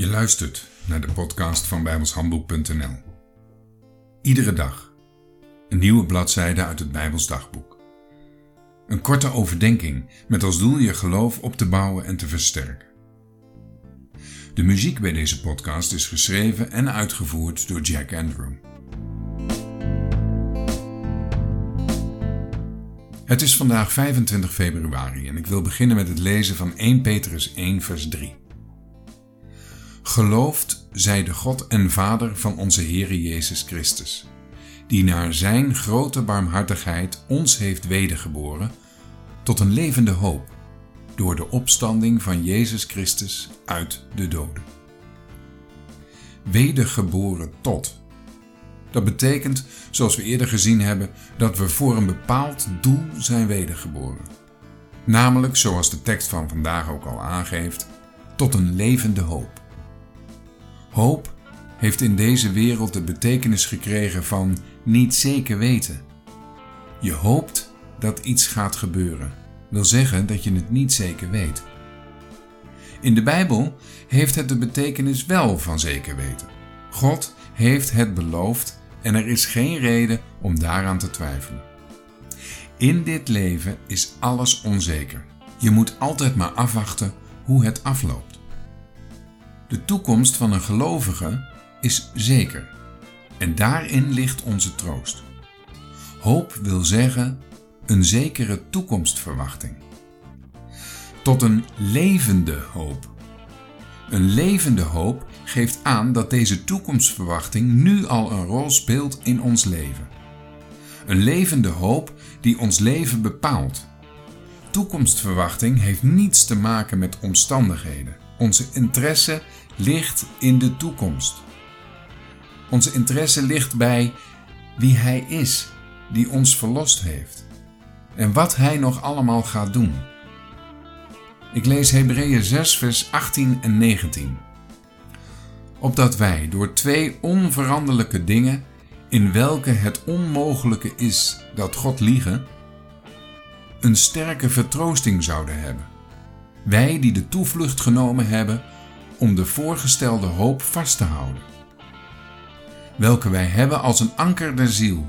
Je luistert naar de podcast van bijbelshandboek.nl. Iedere dag een nieuwe bladzijde uit het Bijbels dagboek. Een korte overdenking met als doel je geloof op te bouwen en te versterken. De muziek bij deze podcast is geschreven en uitgevoerd door Jack Andrew. Het is vandaag 25 februari en ik wil beginnen met het lezen van 1 Petrus 1 vers 3. Geloofd zij de God en Vader van onze Heere Jezus Christus, die naar Zijn grote barmhartigheid ons heeft wedergeboren tot een levende hoop door de opstanding van Jezus Christus uit de doden. Wedergeboren tot. Dat betekent, zoals we eerder gezien hebben, dat we voor een bepaald doel zijn wedergeboren. Namelijk, zoals de tekst van vandaag ook al aangeeft, tot een levende hoop. Hoop heeft in deze wereld de betekenis gekregen van niet zeker weten. Je hoopt dat iets gaat gebeuren, wil zeggen dat je het niet zeker weet. In de Bijbel heeft het de betekenis wel van zeker weten. God heeft het beloofd en er is geen reden om daaraan te twijfelen. In dit leven is alles onzeker. Je moet altijd maar afwachten hoe het afloopt. De toekomst van een gelovige is zeker en daarin ligt onze troost. Hoop wil zeggen een zekere toekomstverwachting. Tot een levende hoop. Een levende hoop geeft aan dat deze toekomstverwachting nu al een rol speelt in ons leven. Een levende hoop die ons leven bepaalt. Toekomstverwachting heeft niets te maken met omstandigheden. Onze interesse ligt in de toekomst. Onze interesse ligt bij wie Hij is, die ons verlost heeft. En wat Hij nog allemaal gaat doen. Ik lees Hebreeën 6, vers 18 en 19. Opdat wij door twee onveranderlijke dingen, in welke het onmogelijke is dat God liegen, een sterke vertroosting zouden hebben. Wij die de toevlucht genomen hebben om de voorgestelde hoop vast te houden, welke wij hebben als een anker der ziel,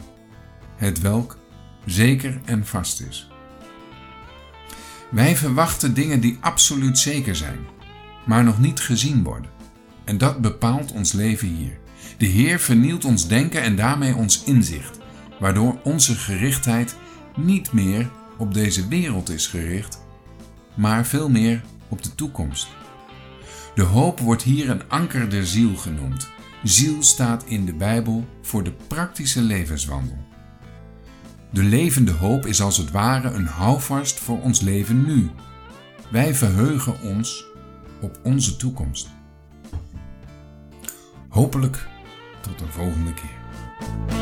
het welk zeker en vast is. Wij verwachten dingen die absoluut zeker zijn, maar nog niet gezien worden. En dat bepaalt ons leven hier. De Heer vernielt ons denken en daarmee ons inzicht, waardoor onze gerichtheid niet meer op deze wereld is gericht, maar veel meer op de toekomst. De hoop wordt hier een anker der ziel genoemd. Ziel staat in de Bijbel voor de praktische levenswandel. De levende hoop is als het ware een houvast voor ons leven nu. Wij verheugen ons op onze toekomst. Hopelijk tot een volgende keer.